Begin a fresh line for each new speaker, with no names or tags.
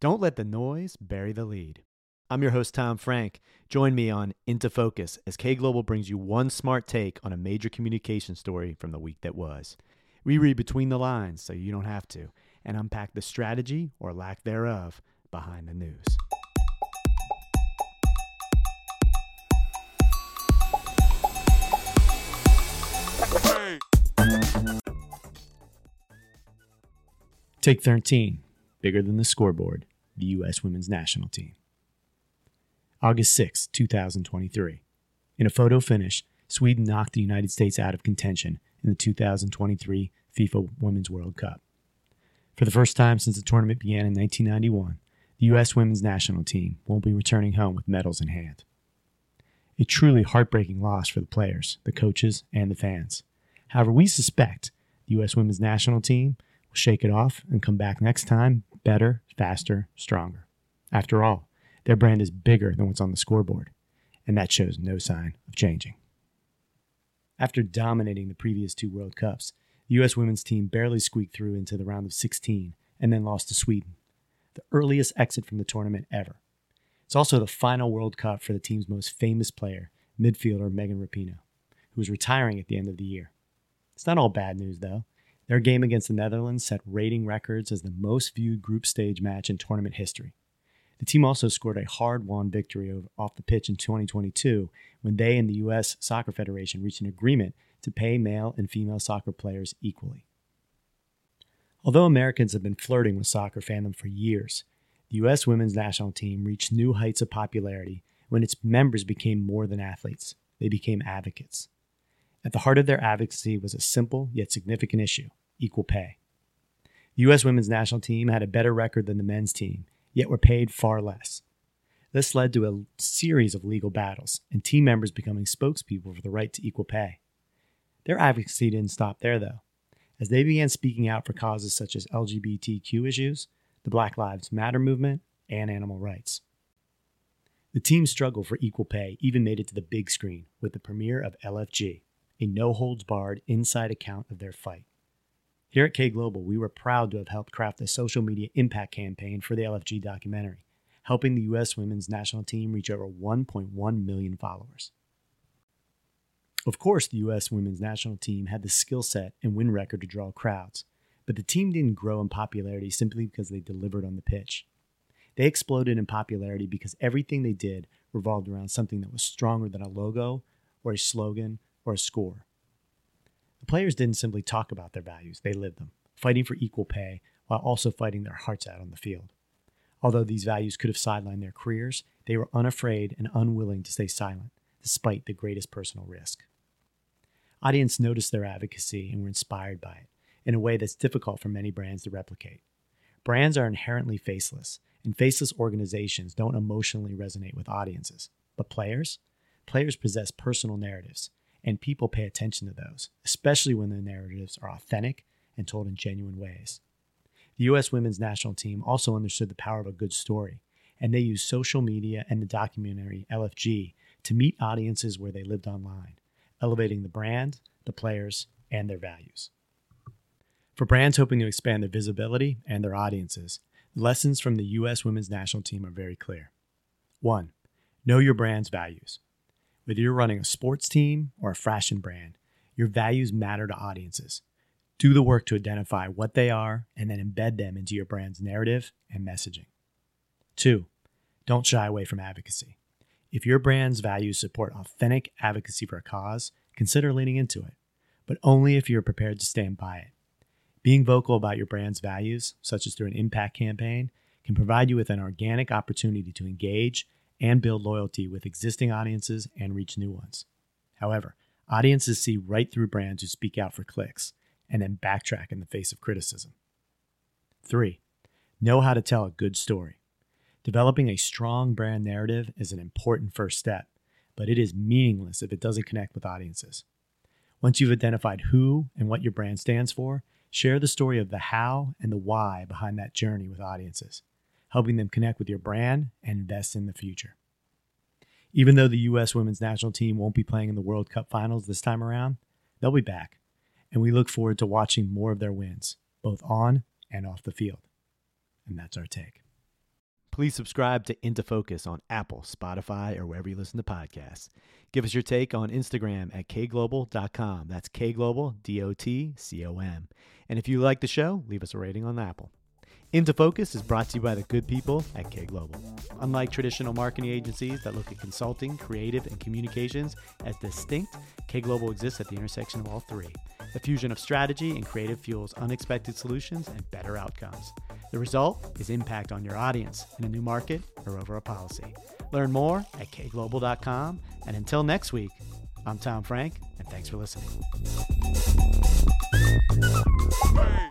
Don't let the noise bury the lead. I'm your host, Tom Frank. Join me on Into Focus as K Global brings you one smart take on a major communication story from the week that was. We read between the lines so you don't have to and unpack the strategy or lack thereof behind the news. Take 13, bigger than the scoreboard, the U.S. women's national team. August 6, 2023. In a photo finish, Sweden knocked the United States out of contention in the 2023 FIFA Women's World Cup. For the first time since the tournament began in 1991, the U.S. women's national team won't be returning home with medals in hand. A truly heartbreaking loss for the players, the coaches, and the fans. However, we suspect the U.S. women's national team will shake it off and come back next time better, faster, stronger. After all, their brand is bigger than what's on the scoreboard, and that shows no sign of changing. After dominating the previous two World Cups, the U.S. women's team barely squeaked through into the round of 16 and then lost to Sweden, the earliest exit from the tournament ever. It's also the final World Cup for the team's most famous player, midfielder Megan Rapinoe, who is retiring at the end of the year. It's not all bad news, though. Their game against the Netherlands set rating records as the most viewed group stage match in tournament history. The team also scored a hard won victory off the pitch in 2022 when they and the U.S. Soccer Federation reached an agreement to pay male and female soccer players equally. Although Americans have been flirting with soccer fandom for years, the U.S. women's national team reached new heights of popularity when its members became more than athletes, they became advocates. At the heart of their advocacy was a simple yet significant issue equal pay. The U.S. women's national team had a better record than the men's team, yet were paid far less. This led to a series of legal battles and team members becoming spokespeople for the right to equal pay. Their advocacy didn't stop there, though. As they began speaking out for causes such as LGBTQ issues, the Black Lives Matter movement, and animal rights. The team's struggle for equal pay even made it to the big screen with the premiere of LFG, a no holds barred inside account of their fight. Here at K Global, we were proud to have helped craft the social media impact campaign for the LFG documentary, helping the U.S. women's national team reach over 1.1 million followers. Of course, the U.S. women's national team had the skill set and win record to draw crowds, but the team didn't grow in popularity simply because they delivered on the pitch. They exploded in popularity because everything they did revolved around something that was stronger than a logo or a slogan or a score. The players didn't simply talk about their values, they lived them, fighting for equal pay while also fighting their hearts out on the field. Although these values could have sidelined their careers, they were unafraid and unwilling to stay silent, despite the greatest personal risk. Audience noticed their advocacy and were inspired by it in a way that's difficult for many brands to replicate. Brands are inherently faceless, and faceless organizations don't emotionally resonate with audiences. But players? Players possess personal narratives, and people pay attention to those, especially when the narratives are authentic and told in genuine ways. The U.S. women's national team also understood the power of a good story, and they used social media and the documentary LFG to meet audiences where they lived online, elevating the brand, the players, and their values. For brands hoping to expand their visibility and their audiences, lessons from the U.S. women's national team are very clear. 1. Know your brand's values. Whether you're running a sports team or a fashion brand, your values matter to audiences. Do the work to identify what they are and then embed them into your brand's narrative and messaging. Two, don't shy away from advocacy. If your brand's values support authentic advocacy for a cause, consider leaning into it, but only if you're prepared to stand by it. Being vocal about your brand's values, such as through an impact campaign, can provide you with an organic opportunity to engage and build loyalty with existing audiences and reach new ones. However, audiences see right through brands who speak out for clicks and then backtrack in the face of criticism. 3. Know how to tell a good story. Developing a strong brand narrative is an important first step, but it is meaningless if it doesn't connect with audiences. Once you've identified who and what your brand stands for, share the story of the how and the why behind that journey with audiences helping them connect with your brand and invest in the future. Even though the U.S. women's national team won't be playing in the World Cup finals this time around, they'll be back, and we look forward to watching more of their wins, both on and off the field. And that's our take. Please subscribe to Into Focus on Apple, Spotify, or wherever you listen to podcasts. Give us your take on Instagram at kglobal.com. That's kglobal, D-O-T-C-O-M. And if you like the show, leave us a rating on Apple. Into Focus is brought to you by the good people at K Global. Unlike traditional marketing agencies that look at consulting, creative, and communications as distinct, K Global exists at the intersection of all three. The fusion of strategy and creative fuels unexpected solutions and better outcomes. The result is impact on your audience in a new market or over a policy. Learn more at kglobal.com. And until next week, I'm Tom Frank, and thanks for listening. Hey.